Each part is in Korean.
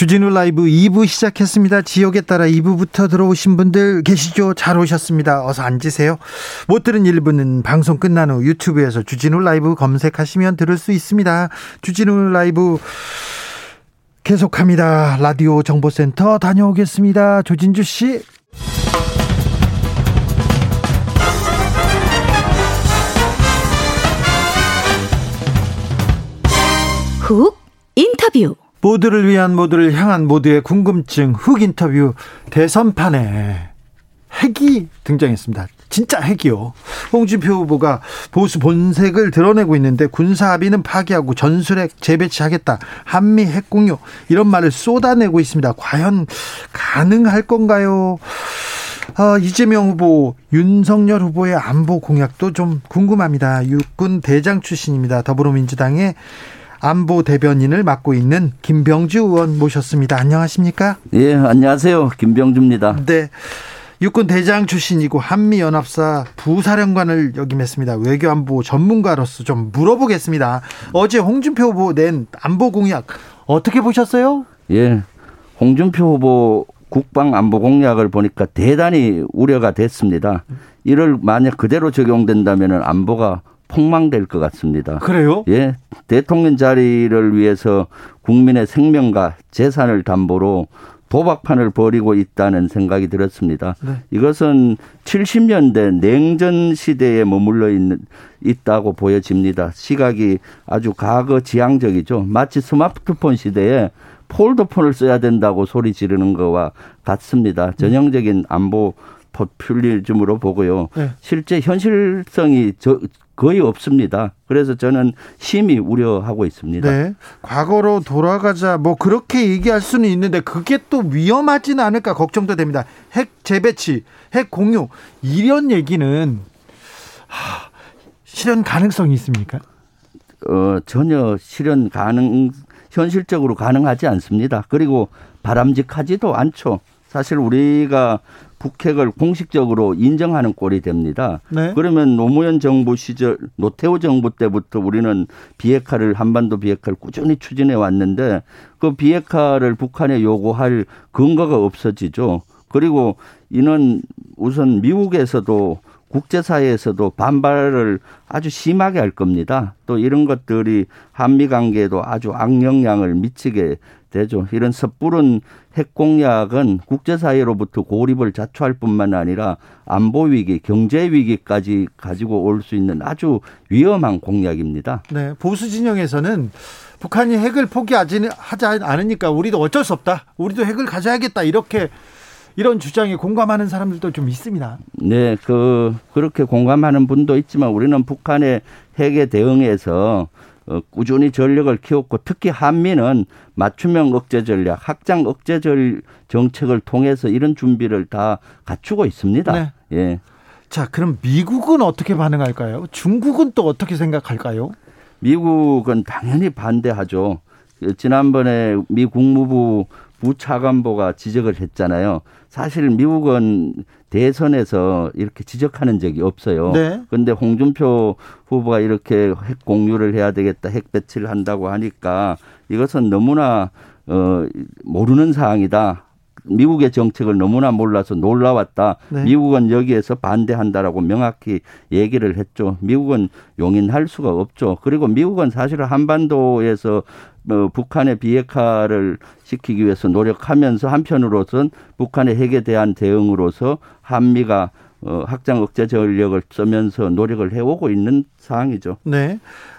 주진우 라이브 2부 시작했습니다. 지역에 따라 2부부터 들어오신 분들 계시죠? 잘 오셨습니다. 어서 앉으세요. 못 들은 1부는 방송 끝난 후 유튜브에서 주진우 라이브 검색하시면 들을 수 있습니다. 주진우 라이브 계속합니다. 라디오 정보센터 다녀오겠습니다. 조진주 씨. 훅 인터뷰 모두를 위한 모두를 향한 모두의 궁금증 훅 인터뷰 대선판에 핵이 등장했습니다. 진짜 핵이요. 홍준표 후보가 보수 본색을 드러내고 있는데 군사 합의는 파기하고 전술핵 재배치하겠다. 한미 핵 공유 이런 말을 쏟아내고 있습니다. 과연 가능할 건가요? 어, 이재명 후보, 윤석열 후보의 안보 공약도 좀 궁금합니다. 육군 대장 출신입니다. 더불어민주당의 안보 대변인을 맡고 있는 김병주 의원 모셨습니다. 안녕하십니까? 예, 안녕하세요. 김병주입니다. 네. 육군 대장 출신이고 한미 연합사 부사령관을 역임했습니다. 외교안보 전문가로서 좀 물어보겠습니다. 어제 홍준표 후보 낸 안보 공약 어떻게 보셨어요? 예. 홍준표 후보 국방 안보 공약을 보니까 대단히 우려가 됐습니다. 이를 만약 그대로 적용된다면 안보가 폭망될 것 같습니다. 그래요? 예. 대통령 자리를 위해서 국민의 생명과 재산을 담보로 도박판을 벌이고 있다는 생각이 들었습니다. 네. 이것은 70년대 냉전 시대에 머물러 있는, 있다고 보여집니다. 시각이 아주 과거 지향적이죠. 마치 스마트폰 시대에 폴더폰을 써야 된다고 소리 지르는 것과 같습니다. 전형적인 안보 포퓰리즘으로 보고요. 네. 실제 현실성이 저, 거의 없습니다. 그래서 저는 심히 우려하고 있습니다. 네. 과거로 돌아가자 뭐 그렇게 얘기할 수는 있는데 그게 또 위험하지는 않을까 걱정도 됩니다. 핵 재배치, 핵 공유 이런 얘기는 하, 실현 가능성이 있습니까? 어, 전혀 실현 가능 현실적으로 가능하지 않습니다. 그리고 바람직하지도 않죠. 사실 우리가 북핵을 공식적으로 인정하는 꼴이 됩니다. 네. 그러면 노무현 정부 시절 노태우 정부 때부터 우리는 비핵화를 한반도 비핵화를 꾸준히 추진해 왔는데 그 비핵화를 북한에 요구할 근거가 없어지죠. 그리고 이는 우선 미국에서도 국제사회에서도 반발을 아주 심하게 할 겁니다. 또 이런 것들이 한미 관계에도 아주 악영향을 미치게 되죠. 이런 섣부른 핵 공약은 국제사회로부터 고립을 자초할 뿐만 아니라 안보 위기, 경제 위기까지 가지고 올 수 있는 아주 위험한 공약입니다. 네, 보수 진영에서는 북한이 핵을 포기하지 하지 않으니까 우리도 어쩔 수 없다. 우리도 핵을 가져야겠다. 이렇게 이런 주장에 공감하는 사람들도 좀 있습니다. 네, 그 그렇게 공감하는 분도 있지만 우리는 북한의 핵에 대응해서 어, 꾸준히 전력을 키웠고 특히 한미는 맞춤형 억제 전략, 확장 억제 절 정책을 통해서 이런 준비를 다 갖추고 있습니다. 네. 예. 자, 그럼 미국은 어떻게 반응할까요? 중국은 또 어떻게 생각할까요? 미국은 당연히 반대하죠. 지난번에 미 국무부 부차관보가 지적을 했잖아요. 사실 미국은 대선에서 이렇게 지적하는 적이 없어요. 네. 그런데 홍준표 후보가 이렇게 핵 공유를 해야 되겠다, 핵 배치를 한다고 하니까 이것은 너무나 어 모르는 사항이다. 미국의 정책을 너무나 몰라서 놀라웠다. 네. 미국은 여기에서 반대한다라고 명확히 얘기를 했죠. 미국은 용인할 수가 없죠. 그리고 미국은 사실 한반도에서 뭐 북한의 비핵화를 시키기 위해서 노력하면서 한편으로선 북한의 핵에 대한 대응으로서 한미가 어, 확장 억제 전력을 쓰면서 노력을 해오고 있는 상황이죠. 네.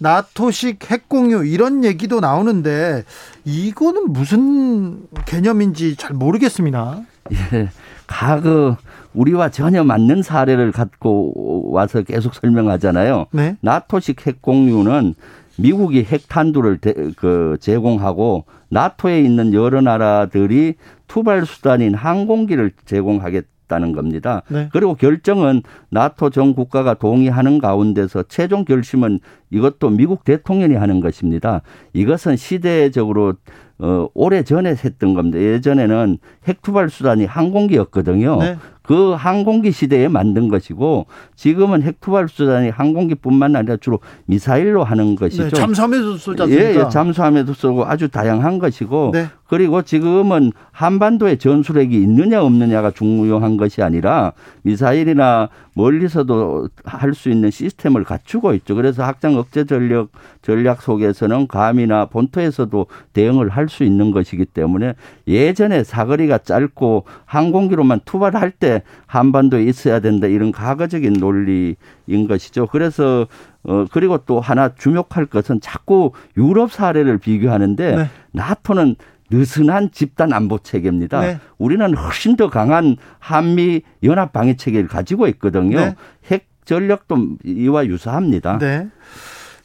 나토식 핵공유 이런 얘기도 나오는데 이거는 무슨 개념인지 잘 모르겠습니다. 예. 과거 우리와 전혀 맞는 사례를 갖고 와서 계속 설명하잖아요. 네. 나토식 핵공유는 미국이 핵탄두를 대, 그 제공하고 나토에 있는 여러 나라들이 투발 수단인 항공기를 제공하겠 있다는 겁니다. 네. 그리고 결정은 나토 전 국가가 동의하는 가운데서 최종 결심은 이것도 미국 대통령이 하는 것입니다. 이것은 시대적으로 어, 오래 전에 했던 겁니다. 예전에는 핵투발 수단이 항공기였거든요. 네. 그 항공기 시대에 만든 것이고 지금은 핵투발 수단이 항공기뿐만 아니라 주로 미사일로 하는 것이죠. 네, 잠수함에도 쏘지 않습니까? 예, 예, 잠수함에도 쏘고 아주 다양한 것이고 네. 그리고 지금은 한반도에 전술핵이 있느냐 없느냐가 중요한 것이 아니라 미사일이나 멀리서도 할 수 있는 시스템을 갖추고 있죠. 그래서 확장 억제 전력 전략 속에서는 감이나 본토에서도 대응을 할 수 있는 것이기 때문에 예전에 사거리가 짧고 항공기로만 투발할 때 한반도에 있어야 된다 이런 과거적인 논리인 것이죠. 그래서 어 그리고 또 하나 주목할 것은 자꾸 유럽 사례를 비교하는데 네. 나토는 느슨한 집단 안보 체계입니다. 네. 우리는 훨씬 더 강한 한미 연합 방위 체계를 가지고 있거든요. 네. 핵 전력도 이와 유사합니다. 네.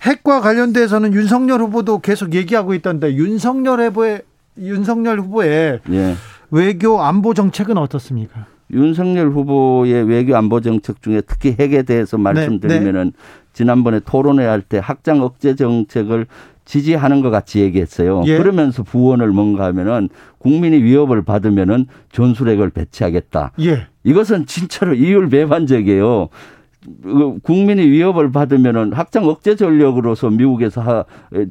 핵과 관련돼서는 윤석열 후보도 계속 얘기하고 있던데 윤석열 후보의 윤석열 후보의 네. 외교 안보 정책은 어떻습니까? 윤석열 후보의 외교 안보 정책 중에 특히 핵에 대해서 말씀드리면은 네. 네. 지난번에 토론회 할때 확장 억제 정책을 지지하는 것 같이 얘기했어요. 예. 그러면서 부원을 뭔가 하면은 국민이 위협을 받으면은 전술핵을 배치하겠다. 예. 이것은 진짜로 이율 배반적이에요. 그 국민이 위협을 받으면은 확장 억제 전력으로서 미국에서 하,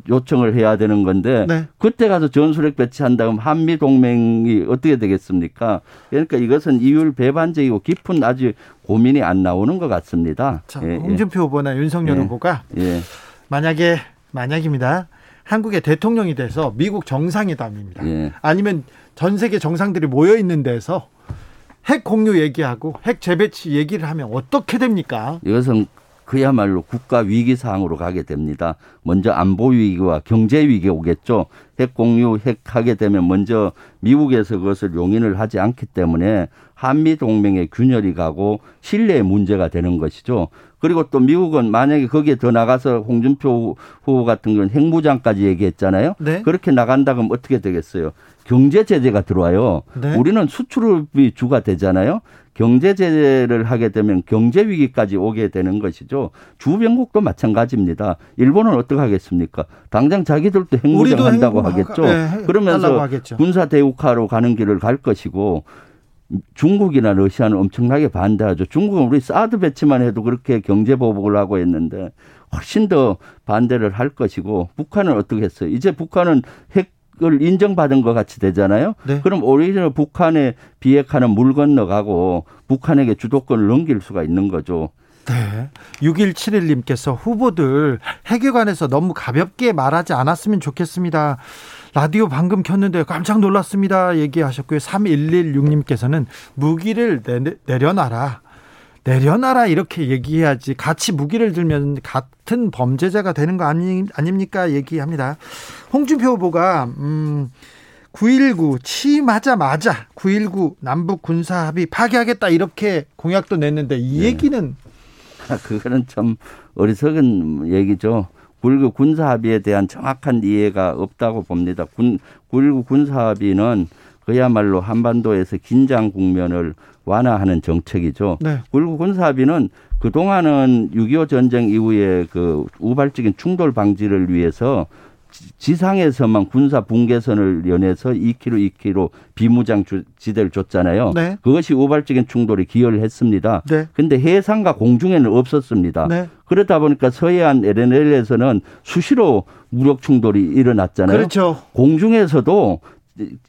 요청을 해야 되는 건데 네. 그때 가서 전술핵 배치한다면 한미 동맹이 어떻게 되겠습니까? 그러니까 이것은 이율 배반적이고 깊은 아주 고민이 안 나오는 것 같습니다. 자, 예, 예. 홍준표 예. 후보나 윤석열 예. 후보가 예. 만약에 만약입니다. 한국의 대통령이 돼서 미국 정상회담입니다. 예. 아니면 전 세계 정상들이 모여 있는 데서 핵 공유 얘기하고 핵 재배치 얘기를 하면 어떻게 됩니까? 이것은 그야말로 국가 위기 상황으로 가게 됩니다. 먼저 안보 위기와 경제 위기 오겠죠. 핵 공유 핵 하게 되면 먼저 미국에서 그것을 용인을 하지 않기 때문에 한미 동맹의 균열이 가고 신뢰의 문제가 되는 것이죠. 그리고 또 미국은 만약에 거기에 더 나가서 홍준표 후보 같은 경우는 핵무장까지 얘기했잖아요. 네. 그렇게 나간다 그러면 어떻게 되겠어요? 경제 제재가 들어와요. 네. 우리는 수출이 주가 되잖아요. 경제 제재를 하게 되면 경제 위기까지 오게 되는 것이죠. 주변국도 마찬가지입니다. 일본은 어떻게 하겠습니까? 당장 자기들도 핵무장 한다고 하겠죠. 네, 그러면서 군사 대국화로 가는 길을 갈 것이고 중국이나 러시아는 엄청나게 반대하죠. 중국은 우리 사드 배치만 해도 그렇게 경제 보복을 하고 있는데 훨씬 더 반대를 할 것이고 북한은 어떻게 했어요? 이제 북한은 핵을 인정받은 것 같이 되잖아요. 네. 그럼 오히려 북한에 비핵화는 물 건너가고 북한에게 주도권을 넘길 수가 있는 거죠. 네. 6171님께서 후보들 핵에 관해서 너무 가볍게 말하지 않았으면 좋겠습니다. 라디오 방금 켰는데 깜짝 놀랐습니다. 얘기하셨고요. 3116님께서는 무기를 내, 내려놔라. 내려놔라 이렇게 얘기해야지 같이 무기를 들면 같은 범죄자가 되는 거 아니, 아닙니까 얘기합니다. 홍준표 후보가 음, 9.19 취임하자마자 9.19 남북 군사 합의 파기하겠다 이렇게 공약도 냈는데 이 네. 얘기는 네. 그거는 참 어리석은 얘기죠. 9.19 군사합의에 대한 정확한 이해가 없다고 봅니다. 군, 9.19 군사합의는 그야말로 한반도에서 긴장 국면을 완화하는 정책이죠. 네. 9.19 군사합의는 그동안은 6.25 전쟁 이후에 그 우발적인 충돌 방지를 위해서 지상에서만 군사 분계선을 연해서 2km, 2km 비무장 지대를 줬잖아요. 네. 그것이 우발적인 충돌에 기여를 했습니다. 네. 근데 해상과 공중에는 없었습니다. 네. 그러다 보니까 서해안 LNL에서는 수시로 무력 충돌이 일어났잖아요. 그렇죠. 공중에서도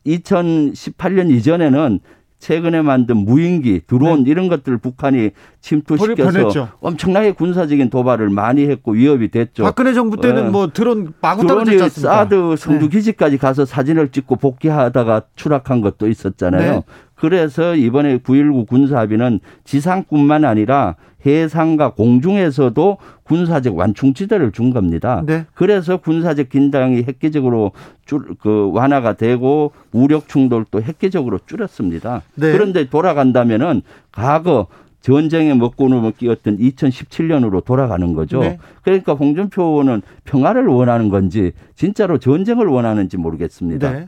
2018년 이전에는 최근에 만든 무인기, 드론 네. 이런 것들을 북한이 침투시켜서 엄청나게 군사적인 도발을 많이 했고 위협이 됐죠. 박근혜 정부 때는 네. 뭐 드론 마구 드론이 사드 성주 네. 기지까지 가서 사진을 찍고 복귀하다가 추락한 것도 있었잖아요. 네. 그래서 이번에 9.19 군사합의는 지상뿐만 아니라 해상과 공중에서도 군사적 완충지대를 준 겁니다. 네. 그래서 군사적 긴장이 획기적으로 줄, 그 완화가 되고 무력 충돌도 획기적으로 줄였습니다. 네. 그런데 돌아간다면은 과거 전쟁에 먹고는 먹기였던 2017년으로 돌아가는 거죠. 네. 그러니까 홍준표 의원은 평화를 원하는 건지 진짜로 전쟁을 원하는지 모르겠습니다. 네.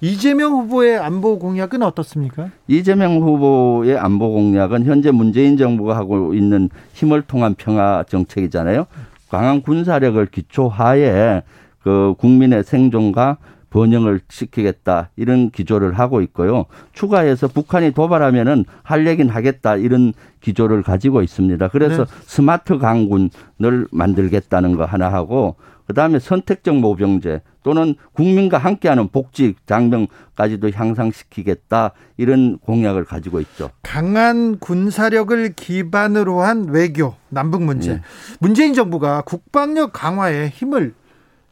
이재명 후보의 안보 공약은 어떻습니까? 이재명 후보의 안보 공약은 현재 문재인 정부가 하고 있는 힘을 통한 평화 정책이잖아요. 강한 군사력을 기초하에 그 국민의 생존과 번영을 시키겠다 이런 기조를 하고 있고요. 추가해서 북한이 도발하면은 할 얘긴 하겠다 이런 기조를 가지고 있습니다. 그래서 네. 스마트 강군을 만들겠다는 거 하나 하고 그다음에 선택적 모병제 또는 국민과 함께하는 복지 장병까지도 향상시키겠다 이런 공약을 가지고 있죠. 강한 군사력을 기반으로 한 외교 남북 문제. 네. 문재인 정부가 국방력 강화에 힘을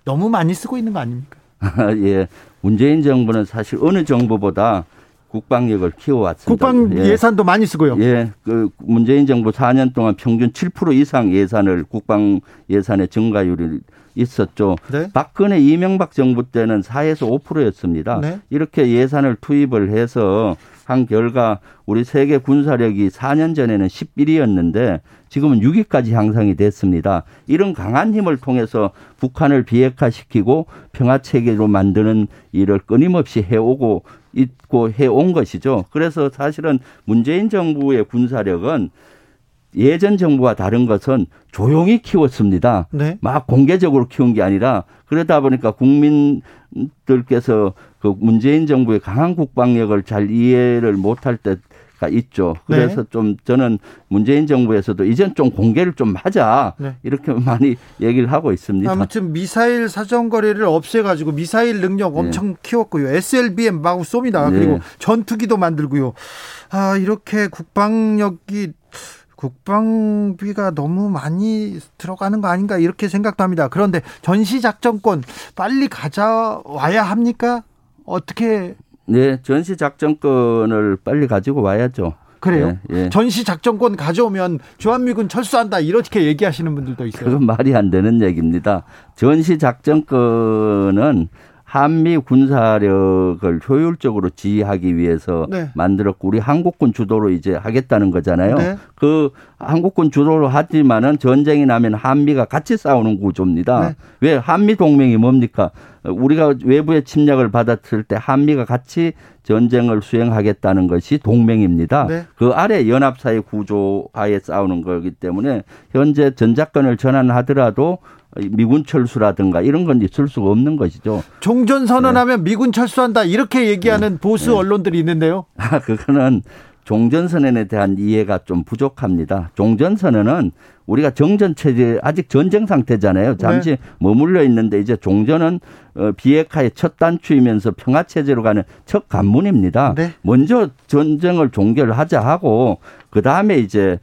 너무 많이 쓰고 있는 거 아닙니까? 예. 문재인 정부는 사실 어느 정부보다 국방력을 키워왔습니다. 국방 예. 산도 많이 쓰고요. 예. 그 문재인 정부 4년 동안 평균 7% 이상 예산을 국방 예산의 증가율이 있었죠. 네. 박근혜 이명박 정부 때는 4에서 5%였습니다. 네. 이렇게 예산을 투입을 해서 한 결과 우리 세계 군사력이 4년 전에는 11위였는데 지금은 6위까지 향상이 됐습니다. 이런 강한 힘을 통해서 북한을 비핵화시키고 평화 체계로 만드는 일을 끊임없이 해오고 있고 해온 것이죠. 그래서 사실은 문재인 정부의 군사력은 예전 정부와 다른 것은 조용히 키웠습니다. 네. 막 공개적으로 키운 게 아니라 그러다 보니까 국민들께서 그 문재인 정부의 강한 국방력을 잘 이해를 못할 때가 있죠. 그래서 네. 좀 저는 문재인 정부에서도 이젠 좀 공개를 좀 하자 네. 이렇게 많이 얘기를 하고 있습니다. 아무튼 미사일 사정거리를 없애가지고 미사일 능력 네. 엄청 네. 키웠고요. SLBM 마구 쏩니다. 네. 그리고 전투기도 만들고요. 아 이렇게 국방력이 국방비가 너무 많이 들어가는 거 아닌가 이렇게 생각도 합니다. 그런데 전시작전권 빨리 가져와야 합니까? 어떻게? 네, 전시작전권을 빨리 가지고 와야죠. 그래요? 예, 예. 전시 작전권 가져오면 주한미군 철수한다 이렇게 얘기하시는 분들도 있어요. 그건 말이 안 되는 얘기입니다. 전시 작전권은 한미 군사력을 효율적으로 지휘하기 위해서 네. 만들었고 우리 한국군 주도로 이제 하겠다는 거잖아요. 네. 그 한국군 주도로 하지만은 전쟁이 나면 한미가 같이 싸우는 구조입니다. 네. 왜 한미 동맹이 뭡니까? 우리가 외부의 침략을 받았을 때 한미가 같이 전쟁을 수행하겠다는 것이 동맹입니다. 네. 그 아래 연합사의 구조하에 싸우는 거기 때문에 현재 전작권을 전환하더라도 미군 철수라든가 이런 건 있을 수가 없는 것이죠. 종전 선언하면 네. 미군 철수한다 이렇게 얘기하는 네. 보수 네. 언론들이 있는데요. 아, 그거는 종전 선언에 대한 이해가 좀 부족합니다. 종전 선언은 우리가 정전 체제 아직 전쟁 상태잖아요. 잠시 네. 머물러 있는데 이제 종전은 어, 비핵화의 첫 단추이면서 평화 체제로 가는 첫 관문입니다. 네. 먼저 전쟁을 종결하자 하고 그 다음에 이제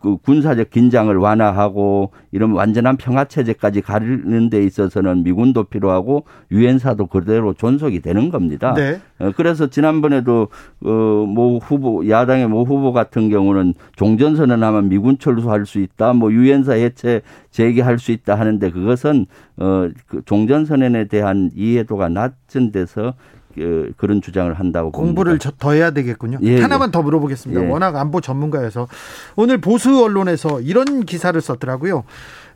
그 군사적 긴장을 완화하고 이런 완전한 평화 체제까지 가는 데 있어서는 미군도 필요하고 유엔사도 그대로 존속이 되는 겁니다. 네. 어, 그래서 지난번에도 어모 후보 야당의 모 후보 같은 경우는 종전 선언하면 미군 철수할 수 있다. 뭐 유엔사 해체 제기할 수 있다 하는데 그것은 어그 종전 선언에 대한 이해도가 낮은 데서 그, 그런 주장을 한다고 공부를 봅니다. 더 해야 되겠군요. 예, 하나만 예. 더 물어보겠습니다. 예. 워낙 안보 전문가여서 오늘 보수 언론에서 이런 기사를 썼더라고요.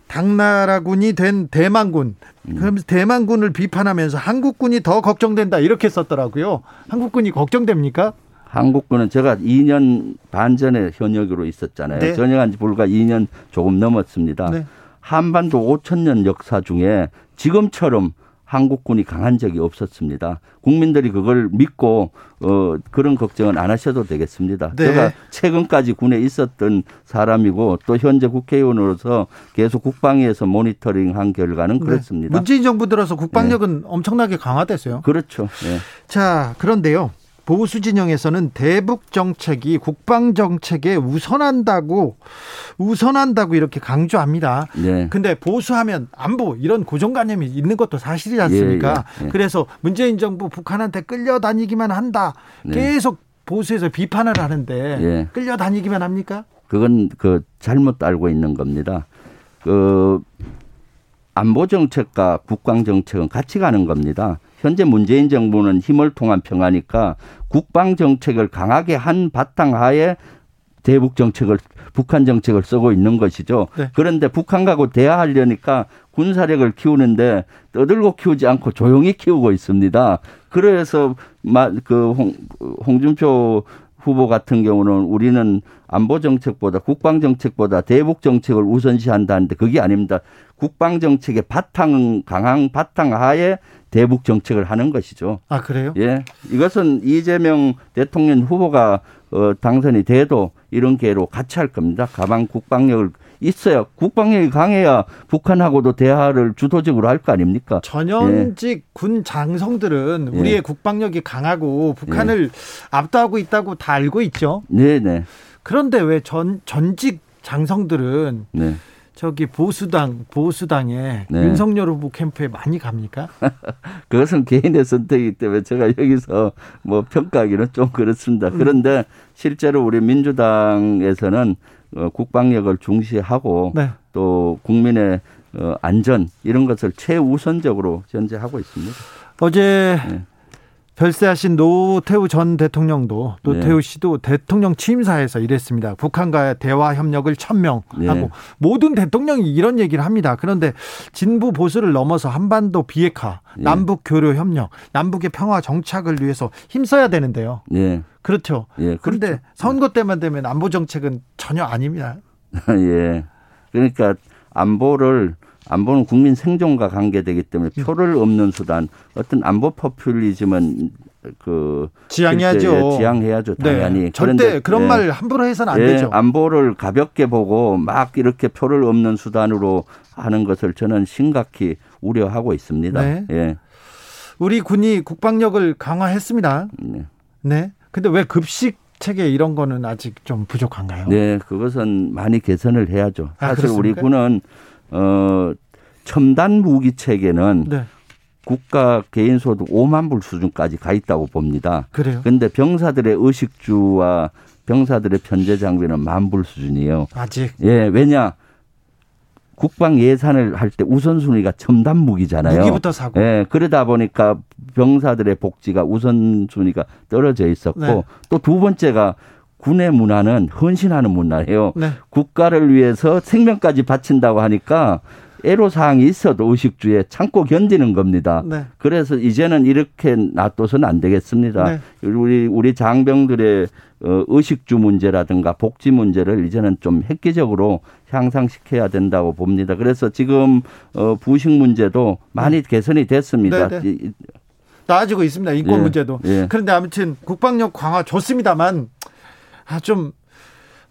당나라군이 된 대만군. 음. 그럼 대만군을 비판하면서 한국군이 더 걱정된다 이렇게 썼더라고요. 한국군이 걱정됩니까? 한국군은 제가 2년 반 전에 현역으로 있었잖아요. 네. 전역한 지 불과 2년 조금 넘었습니다. 네. 한반도 5천 년 역사 중에 지금처럼 한국군이 강한 적이 없었습니다. 국민들이 그걸 믿고 어 그런 걱정은 안 하셔도 되겠습니다. 네. 제가 최근까지 군에 있었던 사람이고 또 현재 국회의원으로서 계속 국방위에서 모니터링한 결과는 네. 그렇습니다. 문재인 정부 들어서 국방력은 네. 엄청나게 강화됐어요. 그렇죠. 네. 자 그런데요. 보수 진영에서는 대북 정책이 국방 정책에 우선한다고 우선한다고 이렇게 강조합니다. 네. 근데 보수하면 안보 이런 고정관념이 있는 것도 사실이지 않습니까? 예, 예, 예. 그래서 문재인 정부 북한한테 끌려다니기만 한다. 네. 계속 보수에서 비판을 하는데 예. 끌려다니기만 합니까? 그건 그 잘못 알고 있는 겁니다. 그 안보 정책과 국방 정책은 같이 가는 겁니다. 현재 문재인 정부는 힘을 통한 평화니까 국방 정책을 강하게 한 바탕 하에 대북 정책을 북한 정책을 쓰고 있는 것이죠. 네. 그런데 북한하고 대화하려니까 군사력을 키우는데 떠들고 키우지 않고 조용히 키우고 있습니다. 그래서 그 홍, 홍준표 후보 같은 경우는 우리는 안보 정책보다 국방 정책보다 대북 정책을 우선시한다는데 그게 아닙니다. 국방 정책의 바탕 강한 바탕 하에 대북 정책을 하는 것이죠. 아 그래요? 예, 이것은 이재명 대통령 후보가 어, 당선이 돼도 이런 계로 같이 할 겁니다. 가방 국방력을 있어야 국방력이 강해야 북한하고도 대화를 주도적으로 할 거 아닙니까? 전현직 예. 군 장성들은 우리의 예. 국방력이 강하고 북한을 예. 압도하고 있다고 다 알고 있죠. 네, 네. 그런데 왜 전 전직 장성들은 네. 저기 보수당 보수당에 네. 윤석열 후보 캠프에 많이 갑니까? 그것은 개인의 선택이기 때문에 제가 여기서 뭐 평가하기는 좀 그렇습니다. 음. 그런데 실제로 우리 민주당에서는 어, 국방력을 중시하고 네. 또 국민의 어, 안전 이런 것을 최우선적으로 현재 하고 있습니다. 어제 네. 별세하신 노태우 전 대통령도 노태우 네. 씨도 대통령 취임사에서 이랬습니다. 북한과의 대화 협력을 천명하고 네. 모든 대통령이 이런 얘기를 합니다. 그런데 진보 보수를 넘어서 한반도 비핵화, 네. 남북 교류 협력, 남북의 평화 정착을 위해서 힘써야 되는데요. 네. 그렇죠. 예, 그런데 그렇죠. 선거 때만 되면 안보 정책은 전혀 아닙니다. 예. 그러니까 안보를 안보는 국민 생존과 관계되기 때문에 음. 표를 없는 수단 어떤 안보 포퓰리즘은 그 지향해야죠. 지향해야죠. 네. 당연히. 네. 절대 그런 예. 말 함부로 해서는 안 예. 되죠. 안보를 가볍게 보고 막 이렇게 표를 없는 수단으로 하는 것을 저는 심각히 우려하고 있습니다. 네. 예. 우리 군이 국방력을 강화했습니다. 네. 네. 근데 왜 급식 체계 이런 거는 아직 좀 부족한가요? 네, 그것은 많이 개선을 해야죠. 아, 사실 그렇습니까? 우리 군은 어 첨단 무기 체계는 네. 국가 개인 소득 5만 불 수준까지 가 있다고 봅니다. 그래요? 근데 병사들의 의식주와 병사들의 편제 장비는 만 불 수준이에요. 아직. 예, 왜냐? 국방 예산을 할 때 우선순위가 첨단 무기잖아요. 무기부터 사고. 예, 그러다 보니까 병사들의 복지가 우선순위가 떨어져 있었고 네. 또두 번째가 군의 문화는 헌신하는 문화예요. 네. 국가를 위해서 생명까지 바친다고 하니까 애로사항이 있어도 의식주에 참고 견디는 겁니다. 네. 그래서 이제는 이렇게 놔둬서는 안 되겠습니다. 네. 우리, 우리 장병들의 어, 의식주 문제라든가 복지 문제를 이제는 좀 획기적으로 향상시켜야 된다고 봅니다. 그래서 지금 어, 부식 문제도 많이 네. 개선이 됐습니다. 네, 네. 나아지고 있습니다. 인권 예, 문제도. 예. 그런데 아무튼 국방력 강화 좋습니다만 아, 좀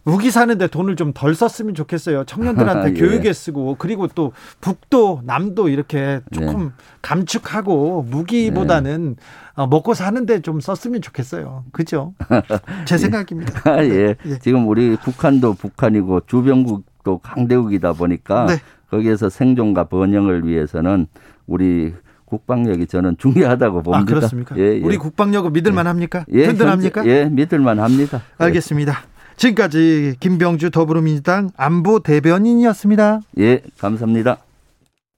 무기 사는데 돈을 좀 덜 썼으면 좋겠어요. 청년들한테 예. 교육에 쓰고 그리고 또 북도 남도 이렇게 조금 네. 감축하고 무기보다는 네. 먹고 사는데 좀 썼으면 좋겠어요. 그죠? 제 예. 생각입니다. 아, 예. 예. 지금 우리 북한도 북한이고 주변국도 강대국이다 보니까 네. 거기에서 생존과 번영을 위해서는 우리 국방력이 저는 중요하다고 아, 봅니다. 아, 그렇습니까? 예, 예. 우리 국방력은 믿을만 합니까? 예, 든든합니까? 예, 믿을만 합니다. 알겠습니다. 지금까지 김병주 더불어민주당 안보 대변인이었습니다. 예, 감사합니다.